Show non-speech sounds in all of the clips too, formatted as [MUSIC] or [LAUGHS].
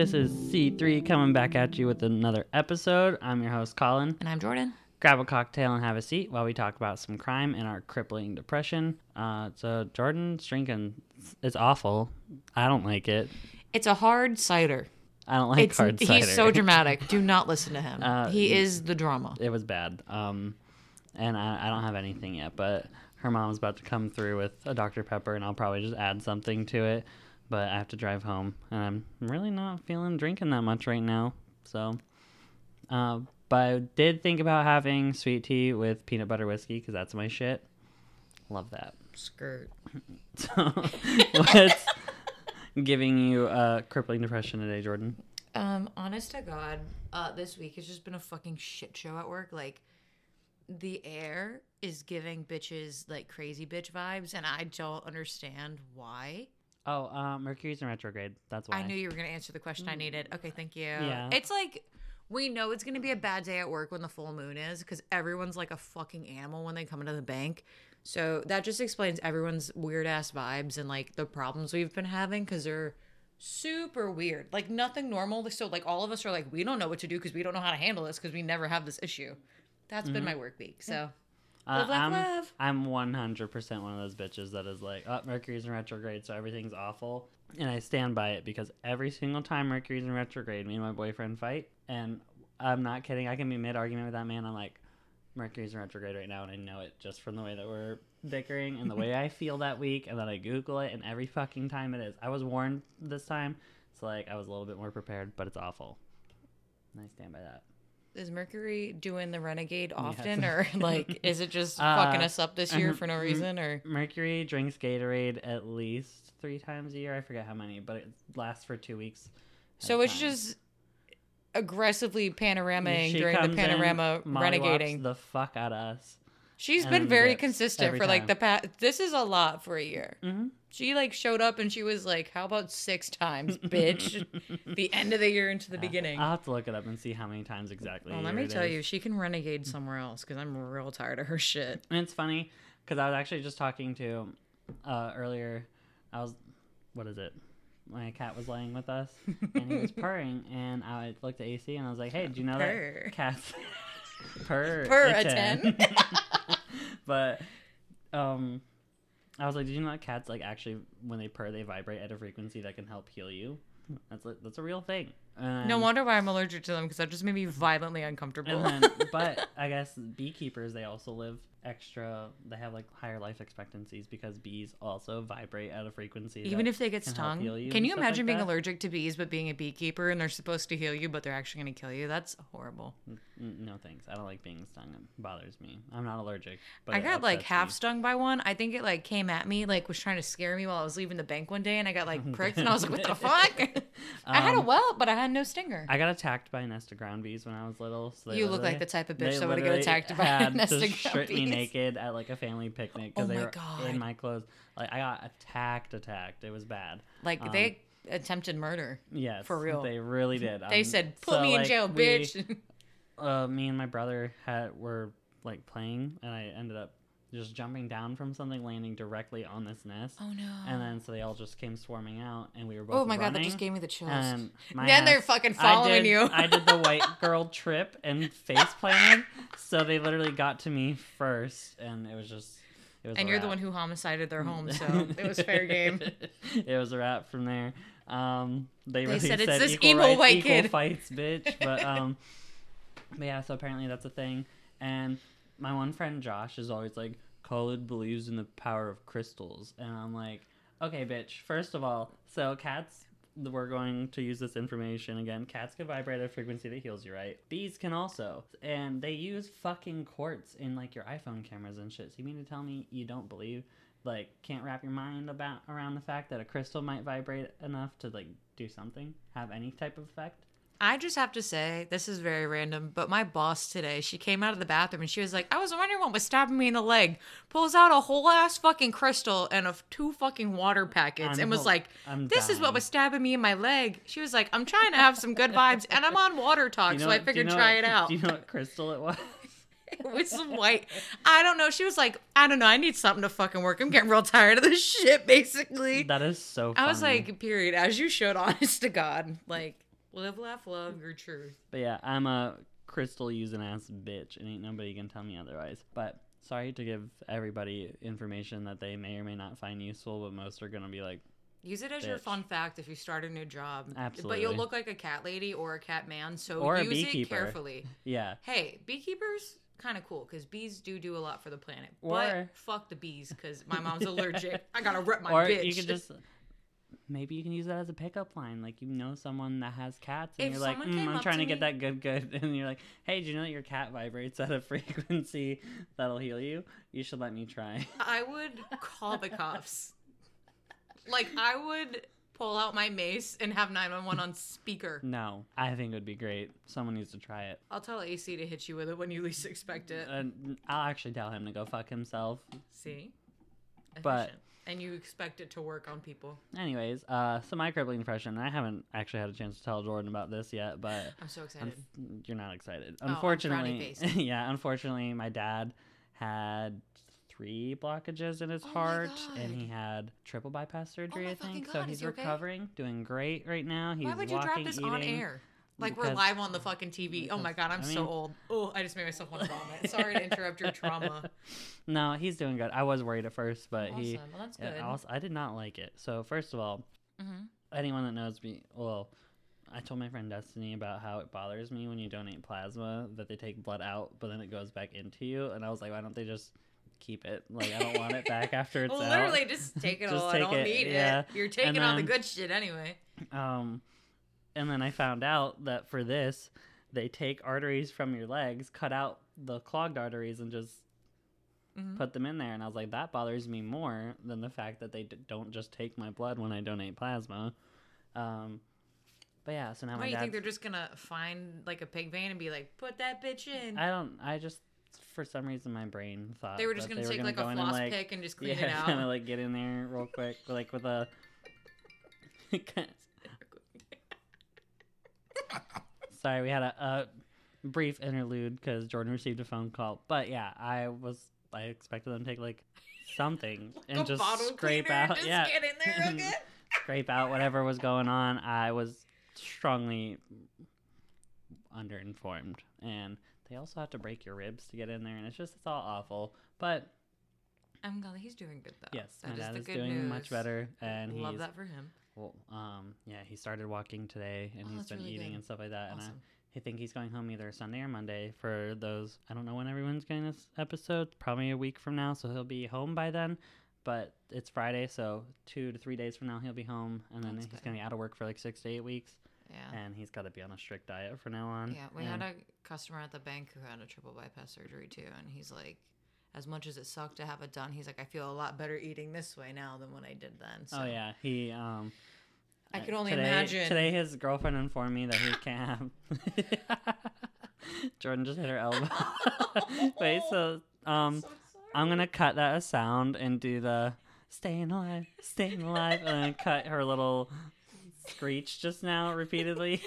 This is C3 coming back at you with another episode. I'm your host, Collin. And I'm Jordyn. Grab a cocktail and have a seat while we talk about some crime and our crippling depression. Uh, so, Jordyn's drinking. It's awful. I don't like it. It's a hard cider. I don't like It's hard cider. he's so [LAUGHS] dramatic. Do not listen to him. Uh, he is the drama. it was bad. Um, and I, I don't have anything yet, but her mom's about to come through with a Dr. Pepper, and I'll probably just add something to it. But I have to drive home, and I'm really not feeling drinking that much right now. So, uh, but I did think about having sweet tea with peanut butter whiskey because that's my shit. Love that. [LAUGHS] Skirt. So, what's giving you uh, crippling depression today, Jordyn? Um, honest to God, uh, this week has just been a fucking shit show at work. Like, the air is giving bitches like crazy bitch vibes, and I don't understand why. Oh, uh, Mercury's in retrograde. That's why. I knew you were gonna answer the question I needed. Okay, thank you. Yeah. It's like we know it's gonna be a bad day at work when the full moon is because everyone's like a fucking animal when they come into the bank. So that just explains everyone's weird ass vibes and like the problems we've been having because they're super weird. Like nothing normal. So like all of us are like we don't know what to do because we don't know how to handle this because we never have this issue. That's been my work week. So Uh, Live, laugh, I'm, love. I'm 100% one of those bitches that is like, oh, Mercury's in retrograde, so everything's awful. And I stand by it because every single time Mercury's in retrograde, me and my boyfriend fight. And I'm not kidding. I can be mid argument with that man. I'm like, Mercury's in retrograde right now, and I know it just from the way that we're bickering and the way I feel that week. And then I Google it, and every fucking time it is. I was warned this time, so like I was a little bit more prepared, but it's awful. And I stand by that. Is Mercury doing the renegade often or [LAUGHS] like is it just Uh, fucking us up this year for no reason or Mercury drinks Gatorade at least three times a year. I forget how many, but it lasts for two weeks. So it's time. just aggressively panoramaing She during the in, panorama mollywops renegading. the fuck out of us. She's been very consistent for like the past. This is a lot for a year. Mm-hmm. She like showed up and she was like, "How about six times, bitch?" [LAUGHS] the end of the year into the beginning. I'll have to look it up and see how many times exactly. well, let me tell is. you, she can renegade somewhere else because I'm real tired of her shit. And it's funny because I was actually just talking to uh, earlier. I was, what is it? My cat was laying with us and he was [LAUGHS] purring, and I looked at AC and I was like, "Hey, do you know Purr. that cats [LAUGHS] purr Purr a a 10?" but um, I was like, "Did you know that cats like actually when they purr they vibrate at a frequency that can help heal you? That's a, that's a real thing." No wonder why I'm allergic to them because that just made me violently uncomfortable. and then, but [LAUGHS] I guess beekeepers they also live extra. They have like higher life expectancies because bees also vibrate at a frequency. Even if they get can stung, you can you stuff like imagine being that. allergic to bees but being a beekeeper and they're supposed to heal you but they're actually going to kill you? That's horrible. No thanks. I don't like being stung. It bothers me. I'm not allergic. But I got like half me. stung by one. I think it like came at me, like was trying to scare me while I was leaving the bank one day, and I got like [LAUGHS] pricked, and I was like, "What the [LAUGHS] fuck?" I had a Um, welt, but I had no stinger. I got attacked by a nest of ground bees when I was little. So You look like the type of bitch that would get attacked by [LAUGHS] a nest of ground bees. Naked at like a family picnic because Oh they were God. in my clothes. Like I got attacked, attacked. It was bad. Like um, they attempted murder. Yes, For real. They really did. [LAUGHS] They Um, said, "Put so, me in like, jail, we- bitch." [LAUGHS] uh, me and my brother had were like playing, and I ended up just jumping down from something, landing directly on this nest. oh no. And then so they all just came swarming out, and we were both. oh my god, that just gave me the chills. And Then they're ass- fucking I following did- you. [LAUGHS] I did the white [LAUGHS] girl trip and face planted, so they literally got to me first, and it was just. It was and you're the one who homicided their home, so [LAUGHS] it was fair game. it was a wrap from there. Um, they, They really said, said, "It's this emo rights, white equal kid." fights, bitch. But um, but yeah. So apparently that's a thing. And my one friend Josh is always like, Khalid believes in the power of crystals, and I'm like, okay, bitch. First of all, so cats. We're going to use this information again. Cats can vibrate at a frequency that heals you, right? Bees can also, and they use fucking quartz in like your iPhone cameras and shit. So you mean to tell me you don't believe like can't wrap your mind about around the fact that a crystal might vibrate enough to like do something, have any type of effect. I just have to say, this is very random, but my boss today, she came out of the bathroom and she was like, I was wondering what was stabbing me in the leg. Pulls out a whole ass fucking crystal and of two fucking water packets I'm and was ho- like, I'm This is what was stabbing me in my leg. She was like, I'm trying to have some good vibes and I'm on water [LAUGHS] talk, you so know I what- you figured know try what- it out. Do you know what crystal it was? [LAUGHS] It was some white. I don't know. She was like, I don't know. I need something to fucking work. I'm getting real tired of this [LAUGHS] shit, basically. that is so. I was like, period. As you should, honest to God. Like, Live, laugh, love your truth. But yeah, I'm a crystal using ass bitch, and ain't nobody can tell me otherwise. But sorry to give everybody information that they may or may not find useful, but most are gonna be like, Use it as your fun fact if you start a new job. Absolutely. But you'll look like a cat lady or a cat man, so Or use it carefully. [LAUGHS] yeah, Hey, beekeepers kind of cool because bees do do a lot for the planet. Or- but fuck the bees because my mom's allergic. [LAUGHS] I gotta rip my or bitch. you could just. Maybe you can use that as a pickup line. Like you know someone that has cats, and If you're like, mm, "I'm trying to get that good, good," [LAUGHS] and you're like, "Hey, do you know that your cat vibrates at a [LAUGHS] frequency that'll heal you? You should let me try." I would call the cops. Like I would pull out my mace and have 911 on speaker. [LAUGHS] No, I think it would be great. Someone needs to try it. I'll tell AC to hit you with it when you least expect it. And I'll actually tell him to go fuck himself. See? But- Efficient. And you expect it to work on people. Anyways, uh, so my crippling depression. I haven't actually had a chance to tell Jordyn about this yet, but [LAUGHS] I'm so excited. unf- you're not excited. Oh, Unfortunately, [LAUGHS] yeah. Unfortunately, my dad had three blockages in his Oh heart, and he had triple bypass surgery. my I think fucking so. God, He's he okay? recovering, doing great right now. He's Why would you walking, drop this on air? Like we're live on the fucking TV. Oh my god, I'm I so old. Oh, I just made myself want to vomit. Sorry to interrupt your trauma. [LAUGHS] No, he's doing good. I was worried at first, but he. Awesome. Well, that's good. also, I did not like it. So first of all, Mhm. anyone that knows me, well, I told my friend Destiny about how it bothers me when you donate plasma that they take blood out, but then it goes back into you, and I was like, why don't they just keep it? Like, I don't want it back [LAUGHS] after it's Well, out. literally, just take it Just all. I don't it, need yeah. it. You're taking And all the good shit anyway. Um, and then I found out that for this, they take arteries from your legs, cut out the clogged arteries, and just Mhm. put them in there. And I was like, that bothers me more than the fact that they d- don't just take my blood when I donate plasma. Um, but yeah, so now Why my you think they're just gonna find like a pig vein and be like, put that bitch in? I don't. I just for some reason my brain thought they were just gonna take were like go a floss and, like, pick and just [LAUGHS] clean yeah, it out. kind of like get in there real quick, like with a. [LAUGHS] [LAUGHS] Sorry, we had a, a brief interlude because Jordyn received a phone call. But yeah, I was I expected them to take like something [LAUGHS] and just scrape out. Just yeah, get in there good. [LAUGHS] scrape out whatever was going on. I was strongly underinformed, and they also have to break your ribs to get in there, and it's just it's all awful. But I'm glad he's doing good though. yes, That my dad the is good doing much better, and Love that for him. Well, um, yeah, he started walking today, and Oh, he's been really eating good. and stuff like that. And I, Awesome. I think he's going home either Sunday or Monday for those. I don't know when everyone's getting this episode. Probably a week from now, so he'll be home by then. But it's Friday, so two to three days from now he'll be home, and then That's he's good. gonna be out of work for like six to eight weeks, Yeah. and he's got to be on a strict diet from now on. Yeah, we and- had a customer at the bank who had a triple bypass surgery too, and he's like, as much as it sucked to have it done, he's like, I feel a lot better eating this way now than when I did then. So Oh yeah, he um. I uh, can only today, imagine. Today, his girlfriend informed me that he can't have. [LAUGHS] Jordyn just hit her elbow. [LAUGHS] Wait, [LAUGHS] so um, I'm gonna cut that as sound and do the "staying alive, staying alive," and then cut her little screech just now repeatedly.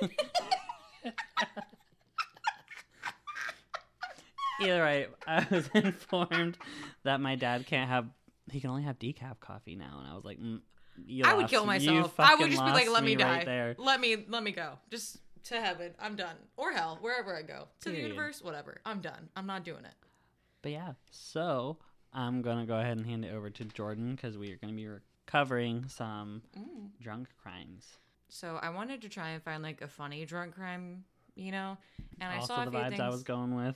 Either [LAUGHS] way, I was informed that my dad can't have. He can only have decaf coffee now, and I was like, mm, you I would kill myself. I would just be like, let me, die. right there. Let me let me go. Just to heaven. I'm done. Or hell, wherever I go. To the universe, whatever. I'm done. I'm not doing it. But yeah, so I'm gonna go ahead and hand it over to Jordyn because we are gonna be recovering some Mm. drunk crimes. So I wanted to try and find like a funny drunk crime, you know, and I also saw a the few vibes things. I was going with.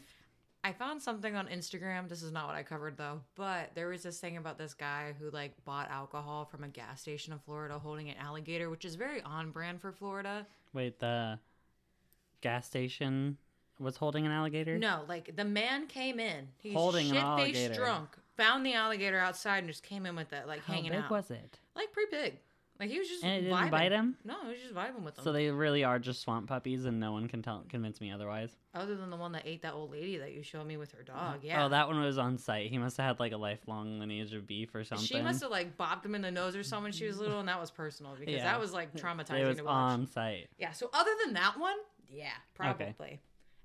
I found something on Instagram. This is not what I covered though, but there was this thing about this guy who like bought alcohol from a gas station in Florida holding an alligator, which is very on brand for Florida. Wait, the gas station was holding an alligator. No, like the man came in, he's Holding shit faced drunk, found the alligator outside and just came in with it, like hanging out. How hanging big out, was it? like pretty big. Like he was just And it didn't vibing. bite him. No, he was just vibing with them. So they really are just swamp puppies, and no one can tell convince me otherwise. Other than the one that ate that old lady that you showed me with her dog, uh-huh. yeah. Oh, that one was on site. He must have had like a lifelong lineage of beef or something. She must have like bopped him in the nose or something when she was little, and that was personal because Yeah. that was like [LAUGHS] traumatizing It was to watch. on site. Yeah. So other than that one, yeah, probably. Okay.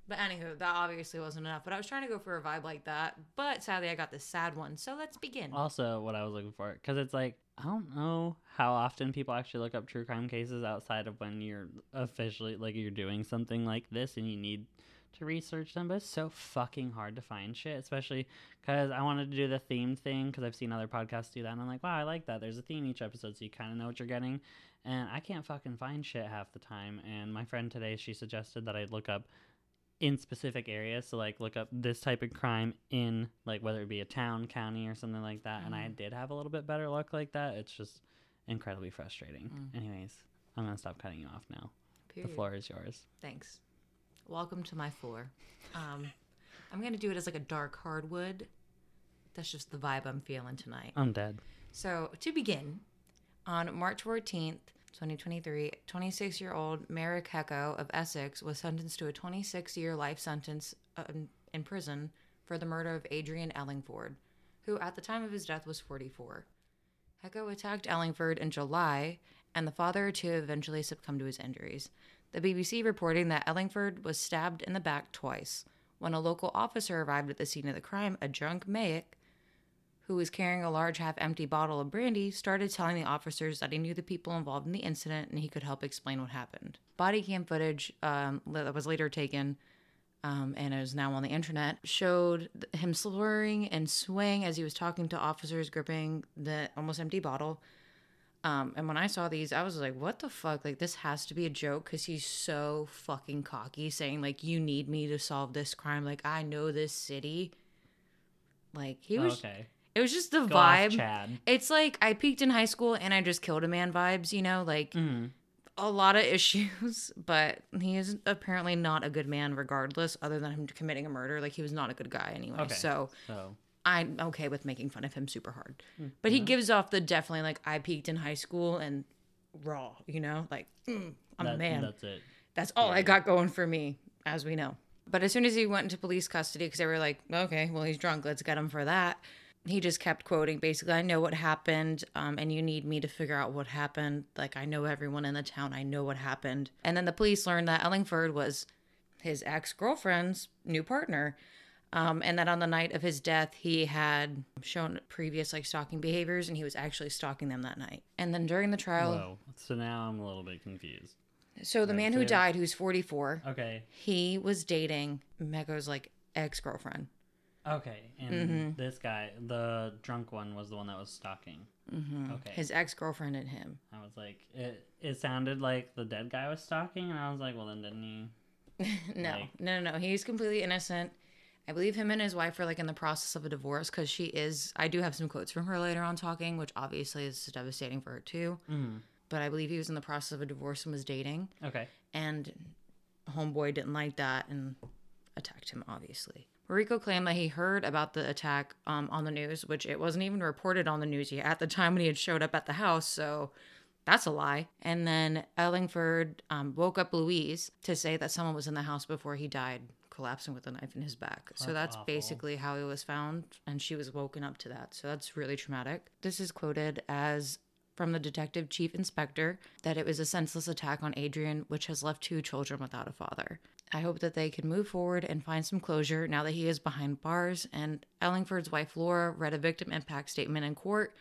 But anywho, that obviously wasn't enough. But I was trying to go for a vibe like that. But sadly, I got this sad one. So let's begin. Also, what I was looking for, because it's like I don't know how often people actually look up true crime cases outside of when you're officially like you're doing something like this and you need to research them, but it's so fucking hard to find shit, especially because I wanted to do the theme thing because I've seen other podcasts do that, and I'm like, wow, I like that. There's a theme each episode, so you kind of know what you're getting, and I can't fucking find shit half the time. And my friend today, she suggested that I look up in specific areas, so like look up this type of crime in like whether it be a town, county, or something like that. And I did have a little bit better luck like that. It's just incredibly frustrating. Anyways, I'm gonna stop cutting you off now. Period. The floor is yours. Thanks. Welcome to my floor. Um, I'm gonna do it as like a dark hardwood. That's just the vibe I'm feeling tonight. I'm dead. So to begin, on March 14th, 2023, 26-year-old Merrick Hecko of Essex was sentenced to a 26-year life sentence uh, in- prison for the murder of Adrian Ellingford, who at the time of his death was 44. Hecko attacked Ellingford in July, and the father of two eventually succumbed to his injuries. The BBC reporting that Ellingford was stabbed in the back twice. When a local officer arrived at the scene of the crime, a drunk Mayick, who was carrying a large half empty bottle of brandy, started telling the officers that he knew the people involved in the incident and he could help explain what happened. Body cam footage um, that was later taken um, and is now on the internet showed him slurring and swaying as he was talking to officers gripping the almost empty bottle. Um, and when I saw these, I was like, what the fuck? Like, this has to be a joke because he's so fucking cocky, saying, like, you need me to solve this crime. Like, I know this city. Like, he was, okay. It was just the Go vibe. Chad. It's like I peaked in high school and I just killed a man vibes, you know, like Mhm. a lot of issues, [LAUGHS] but he is apparently not a good man regardless, other than him committing a murder. Like, he was not a good guy anyway. Okay. So, So I'm okay with making fun of him super hard. Hmm. But he gives off the definitely like I peaked in high school and raw, you know, like mm, I'm a man. That's it. That's all I got going for me, as we know. But as soon as he went into police custody, because they were like, okay, well, he's drunk, let's get him for that. He just kept quoting, basically, I know what happened, um, and you need me to figure out what happened. Like, I know everyone in the town, I know what happened. And then the police learned that Ellingford was his ex girlfriend's new partner. Um, and that on the night of his death, he had shown previous like stalking behaviors, and he was actually stalking them that night. And then during the trial, Whoa. So now I'm a little bit confused. so the man who died, who's 44, Okay. he was dating Mego's like ex girlfriend. Okay. And Mm-hmm. this guy, the drunk one, was the one that was stalking. Mm-hmm. Okay. His ex girlfriend and him. I was like, it. It sounded like the dead guy was stalking, and I was like, well, then didn't he? [LAUGHS] No, Like- no, no, no. He's completely innocent. I believe him and his wife are like in the process of a divorce because she is. I do have some quotes from her later on talking, which obviously is devastating for her too. Mm. But I believe he was in the process of a divorce and was dating, Okay. and homeboy didn't like that and attacked him. Obviously, Rico claimed that he heard about the attack um, on the news, which it wasn't even reported on the news yet at the time when he had showed up at the house. So that's a lie. And then Ellingford um, woke up Louise to say that someone was in the house before he died, collapsing with a knife in his back. so That's that's awful. basically how he was found, and she was woken up to that. So that's really traumatic. This is quoted as from the detective chief inspector that it was a senseless attack on Adrian, which has left two children without a father. I hope that they can move forward and find some closure now that he is behind bars. And Ellingford's wife Laura read a victim impact statement in court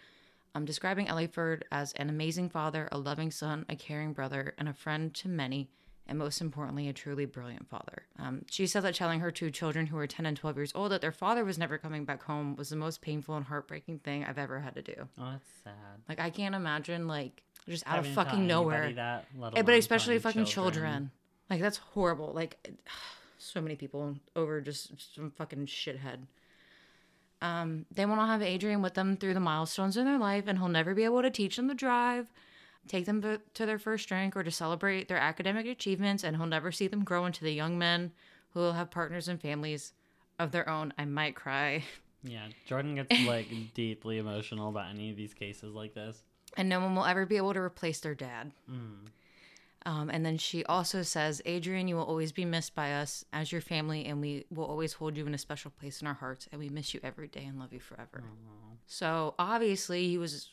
um, describing Ellingford as an amazing father, a loving son, a caring brother, and a friend to many, and most importantly, a truly brilliant father. Um, she said that telling her two children, who were 10 and 12 years old, that their father was never coming back home was the most painful and heartbreaking thing I've ever had to do. Oh, that's sad. Like, I can't imagine, like, just out Having of fucking nowhere. That, Eh, but especially fucking children. Like that's horrible. Like [SIGHS] so many people over just some fucking shithead. Um, they will not have Adrian with them through the milestones in their life, and he'll never be able to teach them to drive, take them to to their first drink, or to celebrate their academic achievements, and he'll never see them grow into the young men who will have partners and families of their own. I might cry. [LAUGHS] Yeah, Jordyn gets like [LAUGHS] deeply emotional about any of these cases like this. and no one will ever be able to replace their dad. Mm. Um, and then she also says, Adrian, you will always be missed by us as your family, and we will always hold you in a special place in our hearts, and we miss you every day and love you forever. So obviously, he was,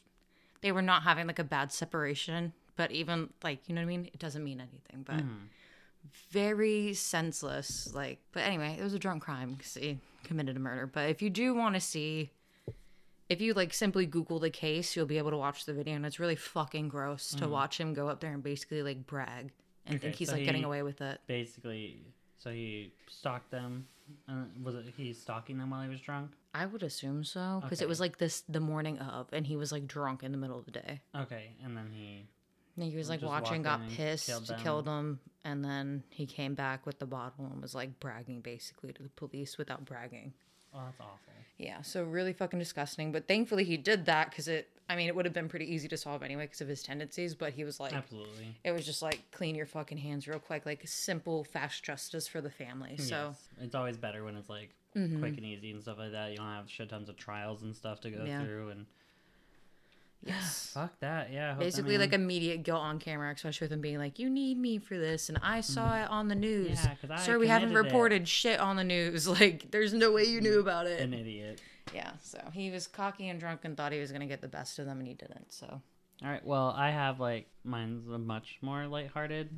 they were not having like a bad separation, but even like, you know what I mean? It doesn't mean anything, but very senseless. Like, but anyway, it was a drunk crime because he committed a murder. But if you do want to see if you like simply Google the case, you'll be able to watch the video, and it's really fucking gross to watch him go up there and basically like brag and Okay, think he's so like getting away with it. Basically, so he stalked them. Uh, was it he stalking them while he was drunk? I would assume so because Okay. it was like this the morning of, and he was like drunk in the middle of the day. Okay, and then he. And he was like watching, got pissed, killed them. killed him, and then he came back with the bottle and was like bragging basically to the police without bragging. Oh, that's awful. Yeah, so really fucking disgusting. But thankfully he did that because it. I mean, it would have been pretty easy to solve anyway because of his tendencies. But he was like, Absolutely. it was just like clean your fucking hands real quick, like simple, fast justice for the family. So Yes. it's always better when it's like Mhm. quick and easy and stuff like that. You don't have shit tons of trials and stuff to go Yeah. through and yes. [GASPS] fuck that. Yeah. I hope- I Basically, mean, like immediate guilt on camera, especially with them being like, "You need me for this," and I saw it on the news. Mm-hmm. Yeah, I Sir, we haven't committed it." reported shit on the news. [LAUGHS] Like, there's no way you knew about it. an idiot. Yeah, so he was cocky and drunk and thought he was gonna get the best of them, and he didn't. So All right. Well, I have like mine's a much more lighthearted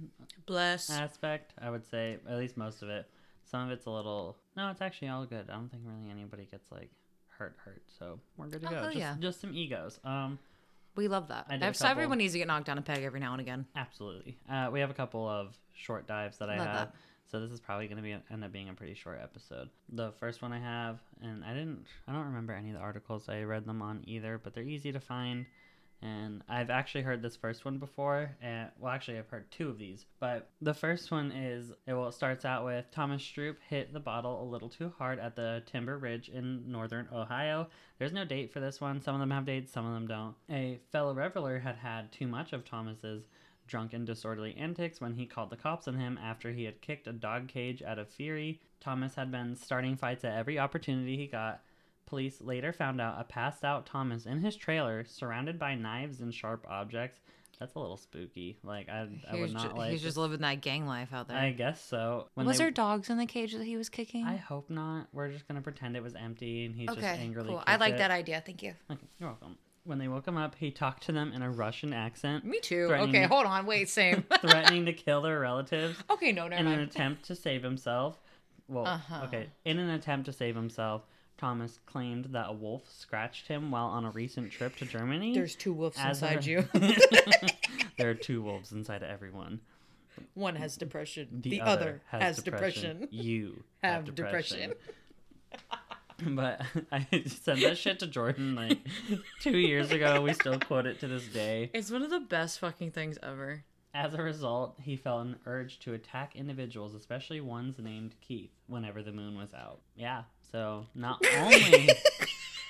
bless. aspect. I would say at least most of it. Some of it's a little. No, it's actually all good. I don't think really anybody gets like hurt, hurt. So we're good to Oh, go. just, yeah. just some egos. Um, we love that. I did a So couple. everyone needs to get knocked down a peg every now and again. absolutely. Uh, we have a couple of short dives that I Love have. that. So this is probably going to be end up being a pretty short episode. The first one I have, and I didn't, I don't remember any of the articles I read them on either, but they're easy to find. And I've actually heard this first one before, and well, actually, I've heard two of these. But the first one is, it well, it starts out with Thomas Stroop hit the bottle a little too hard at the Timber Ridge in northern Ohio. There's no date for this one. Some of them have dates, some of them don't. A fellow reveler had had too much of Thomas's drunken, disorderly antics when he called the cops on him after he had kicked a dog cage out of fury. Thomas had been starting fights at every opportunity he got. Police later found out a passed out Thomas in his trailer, surrounded by knives and sharp objects. That's a little spooky. Like I, I would not ju- like. he's just living that gang life out there. I guess so. When was they- there dogs in the cage that he was kicking? I hope not. We're just gonna pretend it was empty and he's just okay, angrily. cool. I like it. that idea. Thank you. Okay, you're welcome. When they woke him up, he talked to them in a Russian accent, Me too. Okay, to- hold on. Wait, same. [LAUGHS] threatening to kill their relatives. okay, no, never in an attempt to save himself. Well, Uh-huh. okay. In an attempt to save himself, Thomas claimed that a wolf scratched him while on a recent trip to Germany. There's two wolves As a- inside [LAUGHS] you. [LAUGHS] there are two wolves inside everyone. One has depression. The, The, other, other, has, has depression. depression. You [LAUGHS] Have have depression. depression. but I sent that shit to Jordyn like two years ago. We still quote it to this day. It's one of the best fucking things ever. As a result, he felt an urge to attack individuals, especially ones named Keith, whenever the moon was out. Yeah, so not [LAUGHS] only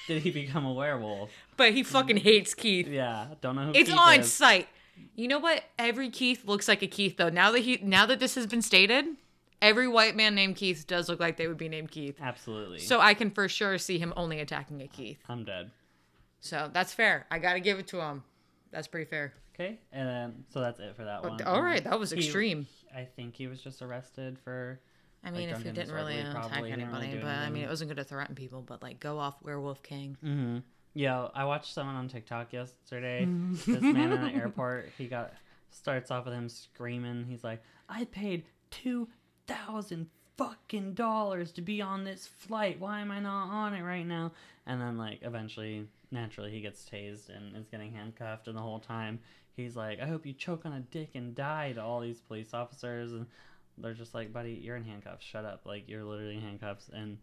did he become a werewolf, But he fucking mm. hates Keith. yeah, don't know who It's Keith on is. site. You know what? Every Keith looks like a Keith though. Now that he now that this has been stated, every white man named Keith does look like they would be named Keith. Absolutely. So I can for sure see him only attacking a Keith. I'm dead. So that's fair. I got to give it to him. That's pretty fair. Okay, and then so that's it for that one. All right, that was He- extreme. I think he was just arrested for. I mean, if he didn't really attack probably really anybody, do but I mean, it wasn't good to threaten people. But like, go off, Werewolf King. Mm-hmm. Yeah, I watched someone on TikTok yesterday. [LAUGHS] this man in the airport, he got starts off with him screaming. He's like, "I paid two thousand fucking dollars to be on this flight. Why am I not on it right now?" And then, like, eventually, naturally, he gets tased and is getting handcuffed. And the whole time, he's like, "I hope you choke on a dick and die." To all these police officers, and they're just like, "Buddy, you're in handcuffs. Shut up! Like, you're literally in handcuffs." And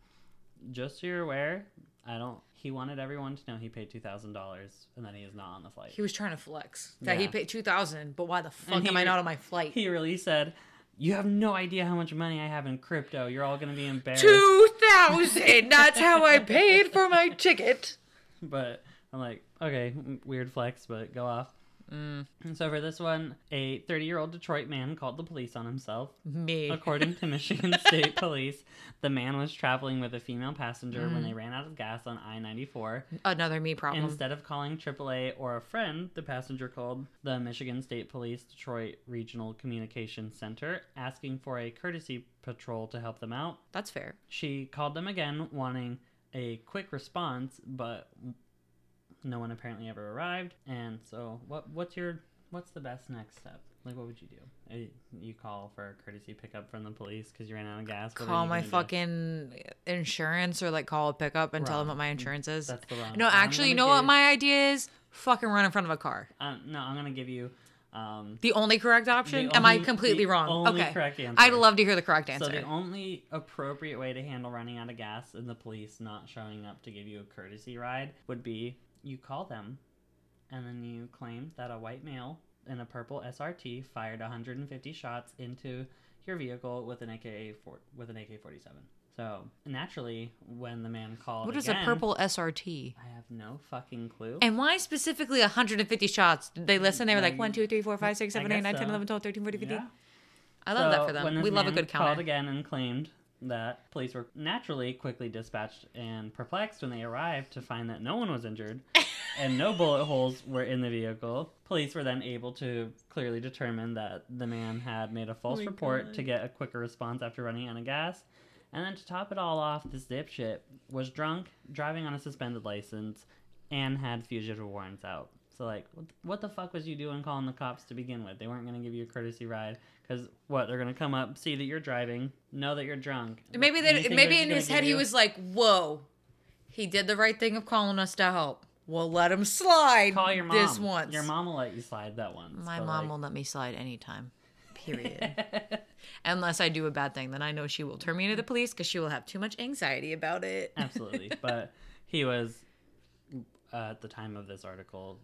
just so you're aware, I don't. He wanted everyone to know he paid two thousand dollars and then he is not on the flight. He was trying to flex that he paid two thousand, but why the fuck And am I not on my flight? He really said, "You have no idea how much money I have in crypto. You're all gonna be embarrassed." Two thousand. [LAUGHS] That's how I paid for my ticket. But I'm like, okay, weird flex, but go off. Mm. And so for this one, a 30 year old Detroit man called the police on himself. Me. According to [LAUGHS] Michigan State Police, the man was traveling with a female passenger when they ran out of gas on I 94. Another me problem. Instead of calling AAA or a friend, the passenger called the Michigan State Police Detroit Regional Communications Center asking for a courtesy patrol to help them out. That's fair. She called them again, wanting a quick response, but no one apparently ever arrived. And so, what what's your what's the best next step? Like, what would you do? Uh, You call for a courtesy pickup from the police because you ran out of gas. What Call my gonna do? fucking insurance or like call a pickup and tell them what my insurance is. That's the wrong. No, actually, you know what my idea is? Fucking run in front of a car. Uh, no, I'm gonna give you. Um, The only correct option? The Am I completely wrong? only okay. correct answer. I'd love to hear the correct answer. So the only appropriate way to handle running out of gas and the police not showing up to give you a courtesy ride would be you call them, and then you claim that a white male in a purple SRT fired 150 shots into your vehicle with an AK four with an AK-47. So naturally, when the man called, what is again, a purple SRT? I have no fucking clue. And why specifically 150 shots? Did they listen? They were like Like, 1, 2, 3, 4, 5, 6, I 7, 8, guess 9, 10, 11, 12, 13, 14, 15. Yeah. I love that for them. We love a good Called again and claimed that police were naturally quickly dispatched and perplexed when they arrived to find that no one was injured [LAUGHS] and no bullet holes were in the vehicle. Police were then able to clearly determine that the man had made a oh false my report God. to get a quicker response after running out of gas. And then to top it all off, this dipshit was drunk, driving on a suspended license, and had fugitive warrants out. So like, what, what the fuck was you doing calling the cops to begin with? They weren't gonna give you a courtesy ride because what? They're gonna come up, see that you're driving, know that you're drunk. Maybe and they, maybe in his head give he you- was like, "Whoa, he did the right thing of calling us to help. We'll let him slide call your mom. this once." Your mom will let you slide that once. My mom like- will let me slide anytime. Period. [LAUGHS] Unless I do a bad thing, then I know she will turn me into the police because she will have too much anxiety about it. Absolutely, but he was uh, at the time of this article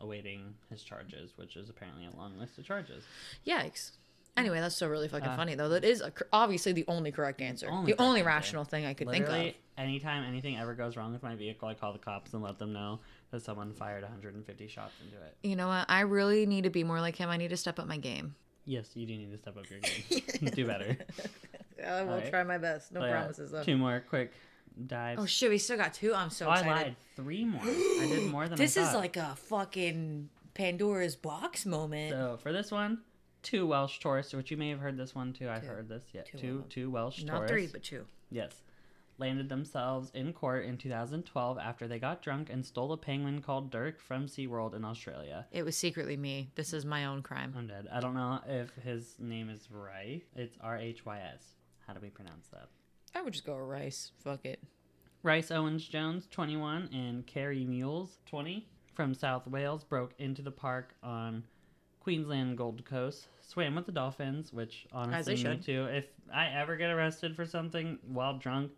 awaiting his charges, which is apparently a long list of charges. Yikes. Anyway, that's so really fucking Uh, funny though. That is a, obviously the only correct answer. only the only answer. rational thing I could Literally, think of. anytime anything ever goes wrong with my vehicle, I call the cops and let them know that someone fired 150 shots into it. You know what? I really need to be more like him. I need to step up my game. Yes, you do need to step up your [LAUGHS] game. [LAUGHS] do better. [LAUGHS] I will Alright. try my best. No But yeah, promises though. Two more quick dives. Oh shit, we still got two. I'm so Oh, I excited. lied. Three more. I did [GASPS] more than This I is like a fucking Pandora's box moment. So for this one, two Welsh tourists, which you may have heard this one too. I've heard this. Yeah, Two two two Welsh Not tourists. three, but two. Yes. Landed themselves in court in 2012 after they got drunk and stole a penguin called Dirk from SeaWorld in Australia. It was secretly me. This is my own crime. I'm dead. I don't know if his name is right. It's R H Y S. How do we pronounce that? I would just go with rice. Fuck it. Rice Owens Jones, 21, and Carrie Mules, 20, from South Wales, broke into the park on Queensland Gold Coast, swam with the dolphins, which honestly, me should. too. If I ever get arrested for something while drunk,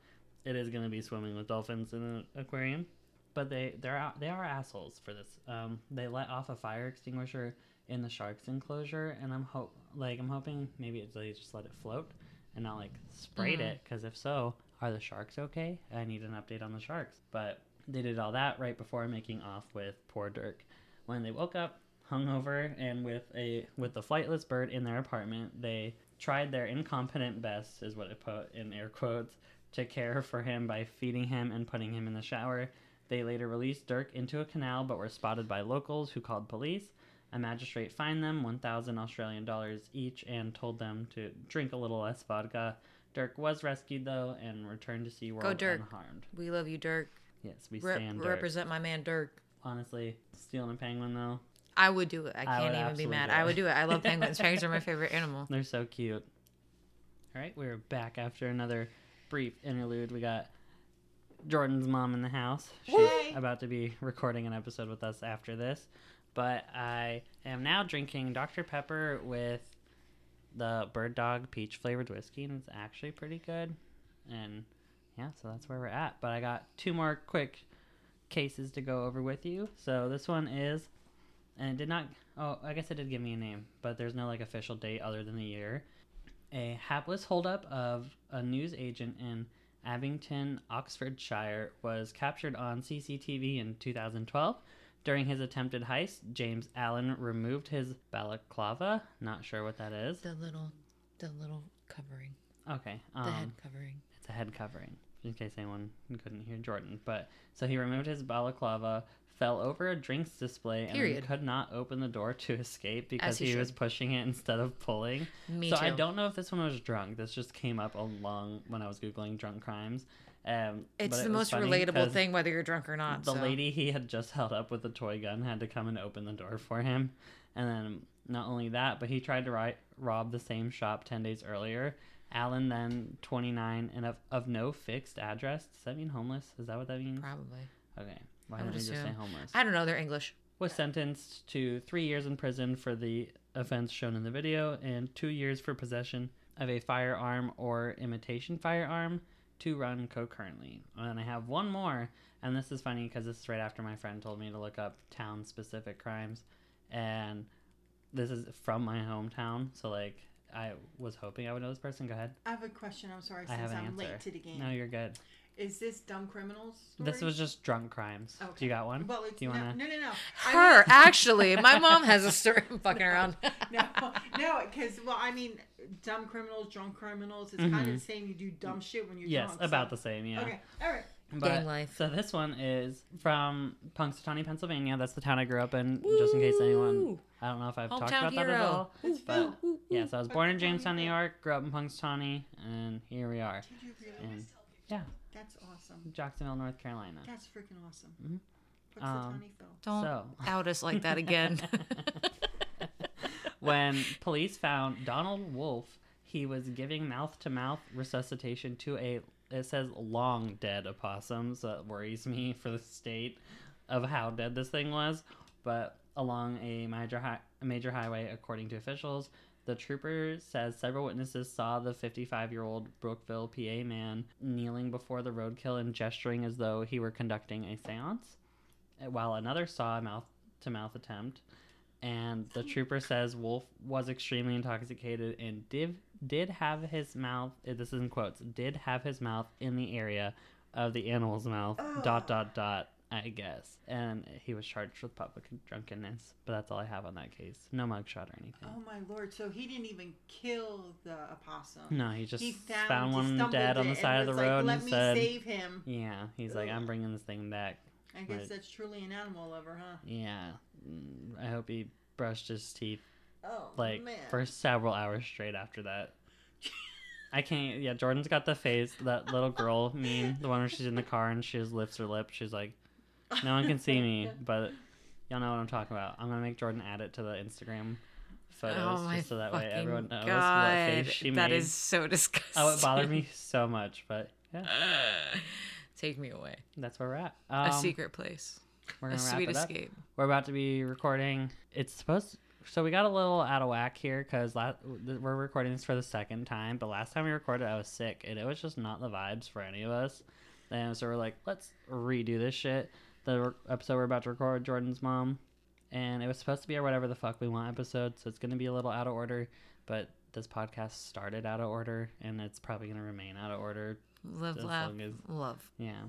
it is going to be swimming with dolphins in an aquarium. But they they're they are assholes for this. Um, they let off a fire extinguisher in the sharks enclosure, and I'm hope like I'm hoping maybe they just let it float and not like sprayed Mhm. it. Because if so, are the sharks okay? I need an update on the sharks. But they did all that right before making off with poor Dirk. When they woke up, hungover, and with a with the flightless bird in their apartment, they tried their incompetent best, is what it put in air quotes, to care for him by feeding him and putting him in the shower. They later released Dirk into a canal, but were spotted by locals who called police. A magistrate fined them 1,000 Australian dollars each and told them to drink a little less vodka. Dirk was rescued though and returned to SeaWorld Go, Dirk. unharmed. We love you, Dirk. Yes, we Rep- stand Dirk. represent my man, Dirk. Honestly, stealing a penguin though, I would do it. I I can't even be absolutely mad. do I would do it. I love penguins. penguins are my [LAUGHS] favorite animal. they're so cute. All right, we're back after another brief interlude. We got Jordyn's mom in the house. She's about to be recording an episode with us after this. But I am now drinking Dr. Pepper with the Bird Dog peach flavored whiskey, and it's actually pretty good. And yeah, so that's where we're at. But I got two more quick cases to go over with you. So this one is, and it did not. Oh, I guess it did give me a name, but there's no like official date other than the year. A hapless holdup of a news agent in Abingdon, Oxfordshire, was captured on CCTV in 2012. During his attempted heist, James Allen removed his balaclava. Not sure what that is. The little, the little covering, Okay. the Um, head covering. it's a head covering, in case anyone couldn't hear Jordyn. But so he removed his balaclava, fell over a drinks display, and Period. could not open the door to escape because he he, was pushing it instead of pulling. Me so too. I don't know if this one was drunk. This just came up along when I was googling drunk crimes. Um, It's the it most relatable thing, whether you're drunk or not. The so. lady he had just held up with a toy gun had to come and open the door for him, and then Not only that, but he tried to ri- rob the same shop 10 days earlier. Allen, then 29 and of, of no fixed address. Does that mean homeless? Is that what that means? Probably. Okay. Why would we just say homeless? I don't know. They're English. was sentenced to three years in prison for the offense shown in the video and two years for possession of a firearm or imitation firearm to run concurrently. And I have one more, and this is funny because this is right after my friend told me to look up town specific crimes. And this is from my hometown, so like I was hoping I would know this person. Go ahead. I have a question. I'm sorry, I since have an I'm answer. late to the game. No, you're good. Is this dumb criminals? Story? This was just drunk crimes. Okay. Do you got one? Well, it's Do you no, wanna? no, no, no. I Her, actually. My mom has a story. I'm fucking [LAUGHS] around. no, no, because well, I mean, dumb criminals, drunk criminals. It's kind Mhm. of the same. You do dumb shit when you're Yes, drunk. about so- the same. Yeah. Okay, all right. But, life. So this one is from Punxsutawney, Pennsylvania. That's the town I grew up in. Just in case anyone, I don't know if I've talked Hometown about that at all. It's But Phil. yeah, so I was born in Jamestown, New York. Grew up in Punxsutawney, and here we are. Did you realize? And yeah, That's awesome. Jacksonville, North Carolina. That's freaking awesome. Mhm. What's Um, the Tony Phil? Don't So out us like that again. [LAUGHS] [LAUGHS] when police found Donald Wolf, he was giving mouth to mouth resuscitation to a it says long dead opossum, so that worries me for the state of how dead this thing was. But along a major hi- major highway, according to officials, the trooper says several witnesses saw the 55 year old Brookville, PA man kneeling before the roadkill and gesturing as though he were conducting a seance, while another saw a mouth to mouth attempt and the trooper says Wolf was extremely intoxicated and did did have his mouth. This is in quotes. Did have his mouth in the area of the animal's mouth. Dot dot dot. I guess, and he was charged with public drunkenness. But that's all I have on that case. No mugshot or anything. Oh my lord! So he didn't even kill the opossum. No, he just he found, found, one dead on the side of the like, road Let and me said, save him. "Yeah." He's like, "I'm bringing this thing back." I guess Right. that's truly an animal lover, huh? Yeah. Mm, I hope he brushed his teeth Oh like man. for several hours straight after that. I can't. Yeah, Jordyn's got the face that little girl [LAUGHS] meme, the one where she's in the car and she just lifts her lip. She's like, "No one can see me," but y'all know what I'm talking about. I'm gonna make Jordyn add it to the Instagram photos oh just so that way everyone knows God. what face she That made. is so disgusting. Oh, it bothered me so much, but yeah, [LAUGHS] Take me away. that's where we're at. a Um, secret place. We're A gonna wrap sweet it up. escape. We're about to be recording. It's supposed. So we got a little out of whack here because la- we're recording this for the second time. But last time we recorded, I was sick, and it was just not the vibes for any of us. And so we're like, let's redo this shit. The re- episode we're about to record, Jordyn's mom, and it was supposed to be our whatever the fuck we want episode. So it's gonna be a little out of order. But this podcast started out of order, and it's probably gonna remain out of order. Live, As laugh, as- love. Yeah,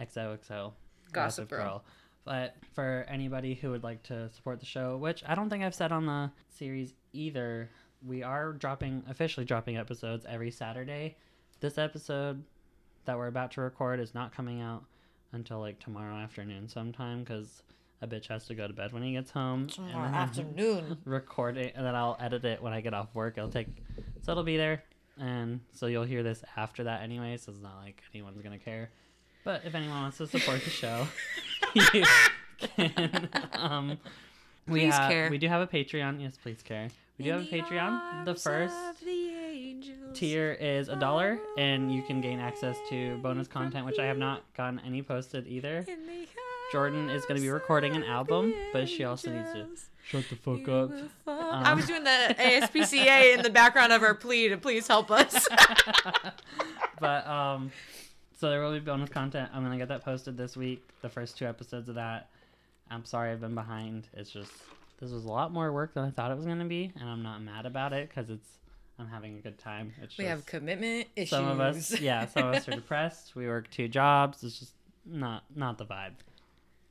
XOXO. Gossip Girl. But for anybody who would like to support the show, which I don't think I've said on the series either, we are dropping officially dropping episodes every Saturday. This episode that we're about to record is not coming out until like tomorrow afternoon sometime because a bitch has to go to bed when he gets home. Tomorrow then afternoon. [LAUGHS] record it and then I'll edit it when I get off work. It'll take so it'll be there and so you'll hear this after that anyway, so it's not like anyone's gonna care. But if anyone wants to support the show, [LAUGHS] you can um we Please have care. we do have a Patreon. Yes, please care. We do have a Patreon. The first tier is a dollar and you can gain access to bonus content which I have not gotten any posted either. Jordyn is going to be recording an album, but she also needs to shut the fuck up. [LAUGHS] I Um, was doing the ASPCA in the background of her plea to please help us. [LAUGHS] but um so there will be bonus content. I'm gonna get that posted this week the first two episodes of that. I'm sorry i've been behind. It's just this was a lot more work than i thought it was gonna be and i'm not mad about it because it's i'm having a good time. It's we just have commitment issues. some of us yeah some of us are [LAUGHS] depressed. We work two jobs. It's just not not the vibe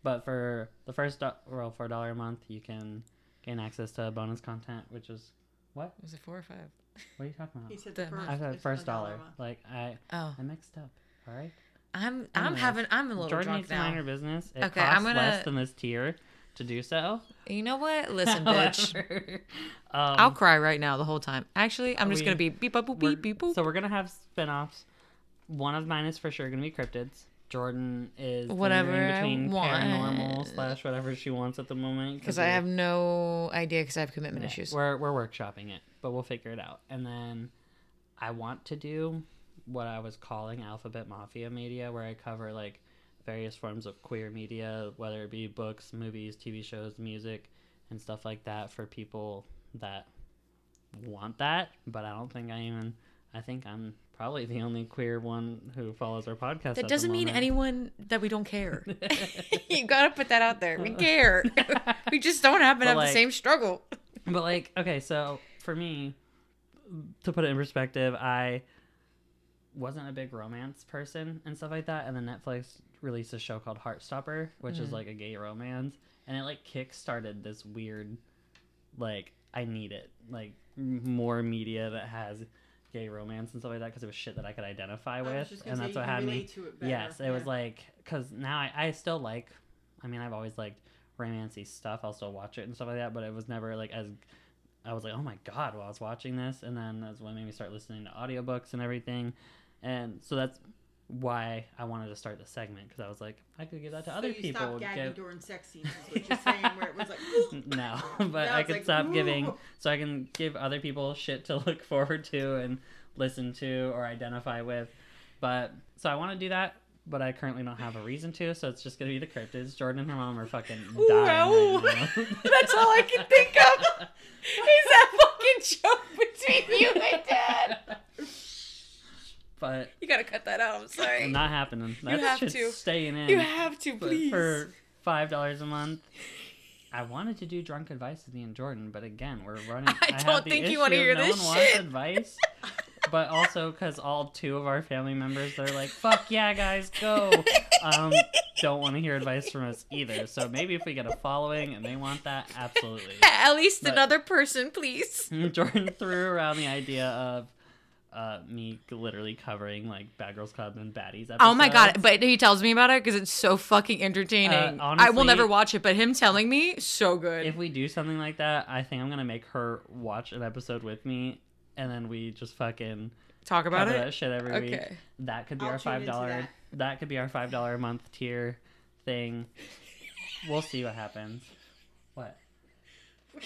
but for the first do- well for a dollar a month you can gain access to bonus content which is what Was it four or five? what are you talking about He said The the first. i said first a dollar like i Oh, i mixed up all right I'm I'm Anyways, having I'm a little Jordyn drunk needs to mind her business. It Okay, costs I'm gonna- less than this tier to do so. You know what? [LAUGHS] Listen, bitch. However, [LAUGHS] I'll um, cry right now the whole time. Actually, I'm just we- gonna be beep boop boop we're- beep beep boop. So we're gonna have spin-offs. One of mine is for sure gonna be cryptids. Jordyn is Whatever between want. paranormal slash whatever she wants at the moment. Because I have no idea because I have commitment yeah, issues. We're we're workshopping it, but we'll figure it out. And then I want to do what I was calling Alphabet Mafia Media, where I cover like various forms of queer media, whether it be books, movies, TV shows, music, and stuff like that for people that want that. But I don't think I even. I think I'm probably the only queer one who follows our podcast. at That doesn't mean anyone that we don't care. [LAUGHS] [LAUGHS] you gotta put that out there. We care. [LAUGHS] we just don't happen to have like- the same struggle. But like, okay, so for me, to put it in perspective, I wasn't a big romance person and stuff like that, and then Netflix released a show called Heartstopper, which is mm-hmm. like a gay romance, and it like kick-started this weird, like, I need it, like more media that has gay romance and stuff like that because it was shit that I could identify with, and that's what had me. it. Yes, it was like because now I, I still like. I mean, I've always liked romancy stuff. I'll still watch it and stuff like that, but it was never like as. I was like, oh my god, while I was watching this, and then that's when it made me start listening to audiobooks and everything, and so that's why I wanted to start the segment because I was like, I could give that to So other you people. stopped gagging give- during sex scenes, is what [LAUGHS] saying, where it was like, [LAUGHS] no, [LAUGHS] but I could like, stop giving so I can give other people shit to look forward to and listen to or identify with. But so I want to do that, but I currently don't have a reason to, so it's just gonna be the cryptids. Jordyn and her mom are fucking dying ow. right. That's all I can think of. Is that fucking joke between you and dad? but You gotta cut that out. I'm sorry. not happening. That have to. staying in. you have to, please. for five dollars a month. I wanted to do drunk advice with me and Jordyn, but again, we're running. [LAUGHS] I have don't think you wanna of hear no this one wants advice, but also because all two of our family members, they're like, "Fuck yeah, guys, go!" [LAUGHS] Um, don't want to hear advice from us either. So maybe if we get a following and they want that, absolutely. [LAUGHS] At least But- another person, please. Jordyn threw around the idea of uh, me literally covering like Bad Girls Club and Baddies. Episodes. Oh my god! But he tells me about it because it's so fucking entertaining. Uh, I will never watch it, but him telling me, so good. if we do something like that, I think I'm gonna make her watch an episode with me, and then we just fucking Talk about cover it. that shit every week. That could be I'll our five dollar. that. That. could be our five dollar a month tier thing. We'll see what happens. What? [LAUGHS]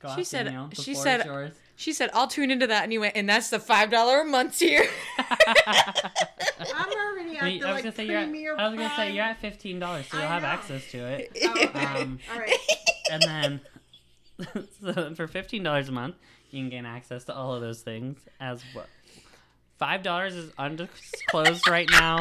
Go She said- she said- is yours. She said, "I'll tune into that," and you went, and that's the five dollar a month tier. [LAUGHS] I'm already at the I was like gonna say you're. At, I was gonna say you're at fifteen dollars, so you'll have know. access to it. [LAUGHS] Oh, okay. Um, All right. and then [LAUGHS] so then for fifteen dollars a month, you can gain access to all of those things as well. Five dollars is undisclosed right now.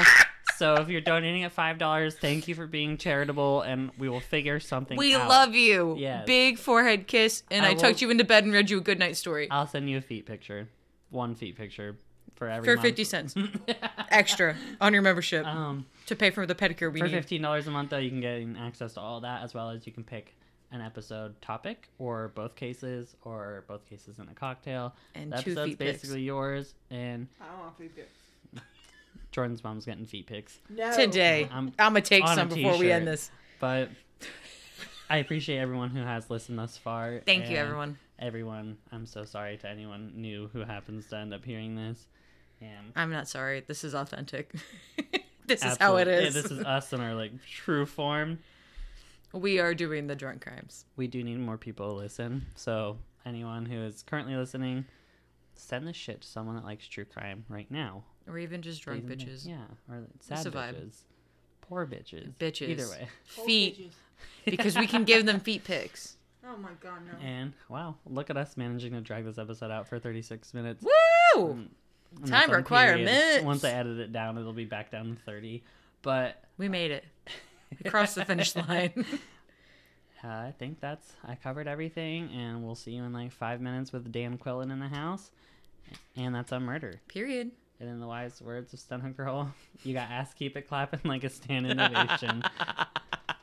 So if you're donating at five dollars, thank you for being charitable, and we will figure something. Out. We out. love you. Yes. Big forehead kiss, and I I, will- tucked you into bed and read you a good night story I'll send you a feet picture, one feet picture for every for month. fifty cents [LAUGHS] extra on your membership um, to pay for the pedicure we for need. fifteen dollars a month, though, you can get access to all that as well as you can pick an episode topic or both cases or both cases in a cocktail. And the two episode's feet pics. basically yours, and I don't want food pics. Jordyn's mom's getting feet pics. No. Today, I'm I'm gonna take some before we end this. But I appreciate everyone who has listened thus far. Thank you, everyone. Everyone, I'm so sorry to anyone new who happens to end up hearing this. And I'm not sorry. This is authentic. [LAUGHS] this is how it is. yeah, this is us in our like true form. we are doing the drunk crimes. We do need more people to listen. So anyone who is currently listening, send this shit to someone that likes true crime right now. Or even just drunk Even- bitches. Yeah, or sad a vibe. bitches, poor bitches, Bitches. Either way. [LAUGHS] Old Feet. bitches. [LAUGHS] Because we can give them feet pics. [LAUGHS] Oh my god, no. And wow, look at us managing to drag this episode out for 36 minutes. Woo! And Time that's on requirements. period. Once I edit it down, it'll be back down to 30. But We made it. We crossed the finish line. uh, I think that's I covered everything, and we'll see you in like five minutes with Dan Quillen in the house, and that's a murder. Period. And in the wise words of Stunna Girl, [LAUGHS] you got ass keep it clapping like a stand innovation. [LAUGHS]